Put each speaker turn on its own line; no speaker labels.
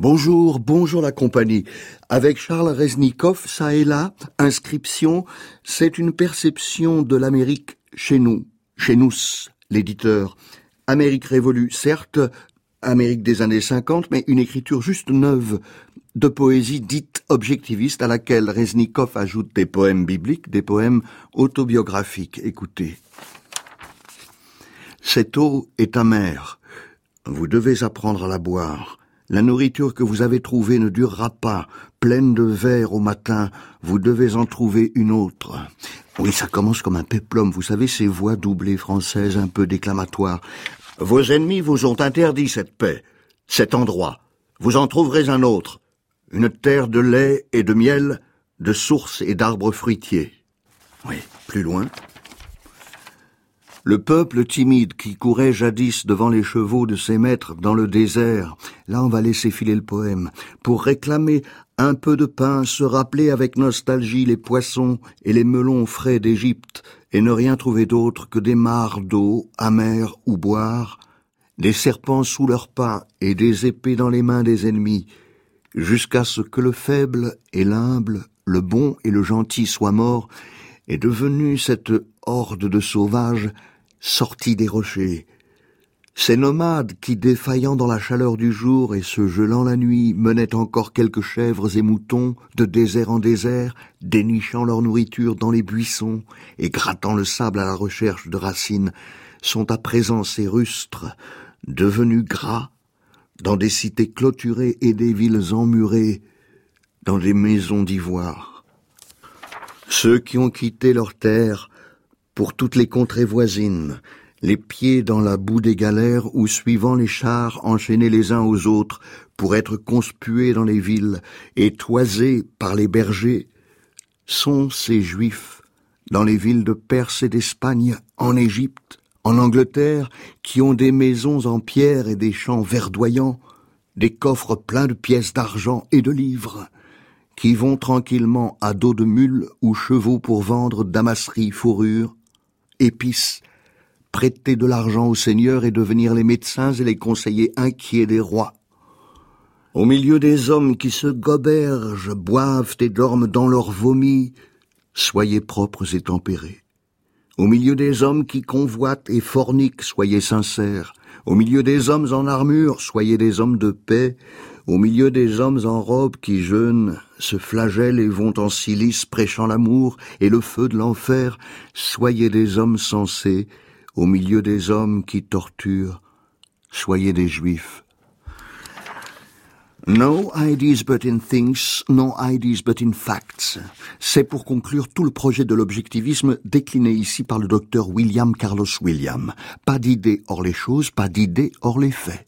Bonjour, bonjour la compagnie. Avec Charles Reznikov, ça et là, inscription, c'est une perception de l'Amérique chez nous, chez nous, l'éditeur. Amérique révolue, certes, Amérique des années 50, mais une écriture juste neuve, de poésie dite objectiviste à laquelle Reznikov ajoute des poèmes bibliques, des poèmes autobiographiques. Écoutez. Cette eau est amère. Vous devez apprendre à la boire. La nourriture que vous avez trouvée ne durera pas. Pleine de verre au matin, vous devez en trouver une autre. Oui, ça commence comme un péplum, vous savez, ces voix doublées françaises un peu déclamatoires. Vos ennemis vous ont interdit cette paix, cet endroit. Vous en trouverez un autre. Une terre de lait et de miel, de sources et d'arbres fruitiers. Oui, plus loin. Le peuple timide qui courait jadis devant les chevaux de ses maîtres dans le désert, là on va laisser filer le poème, pour réclamer un peu de pain, se rappeler avec nostalgie les poissons et les melons frais d'Égypte, et ne rien trouver d'autre que des mares d'eau amères ou boire, des serpents sous leurs pas et des épées dans les mains des ennemis, jusqu'à ce que le faible et l'humble, le bon et le gentil soient morts, et devenu cette horde de sauvages sortis des rochers. Ces nomades qui, défaillant dans la chaleur du jour et se gelant la nuit, menaient encore quelques chèvres et moutons de désert en désert, dénichant leur nourriture dans les buissons et grattant le sable à la recherche de racines, sont à présent ces rustres, devenus gras, dans des cités clôturées et des villes emmurées, dans des maisons d'ivoire. Ceux qui ont quitté leur terre pour toutes les contrées voisines, les pieds dans la boue des galères ou suivant les chars enchaînés les uns aux autres pour être conspués dans les villes et toisés par les bergers, sont ces juifs dans les villes de Perse et d'Espagne, en Égypte, en Angleterre, qui ont des maisons en pierre et des champs verdoyants, des coffres pleins de pièces d'argent et de livres, qui vont tranquillement à dos de mules ou chevaux pour vendre damasseries, fourrures, épices, prêter de l'argent au Seigneur et devenir les médecins et les conseillers inquiets des rois. Au milieu des hommes qui se gobergent, boivent et dorment dans leur vomi, soyez propres et tempérés. Au milieu des hommes qui convoitent et forniquent, soyez sincères. Au milieu des hommes en armure, soyez des hommes de paix. Au milieu des hommes en robe qui jeûnent, se flagellent et vont en silice prêchant l'amour et le feu de l'enfer, soyez des hommes sensés. Au milieu des hommes qui torturent, soyez des juifs. No ideas but in things, no ideas but in facts. C'est pour conclure tout le projet de l'objectivisme décliné ici par le docteur William Carlos William. Pas d'idées hors les choses, pas d'idées hors les faits.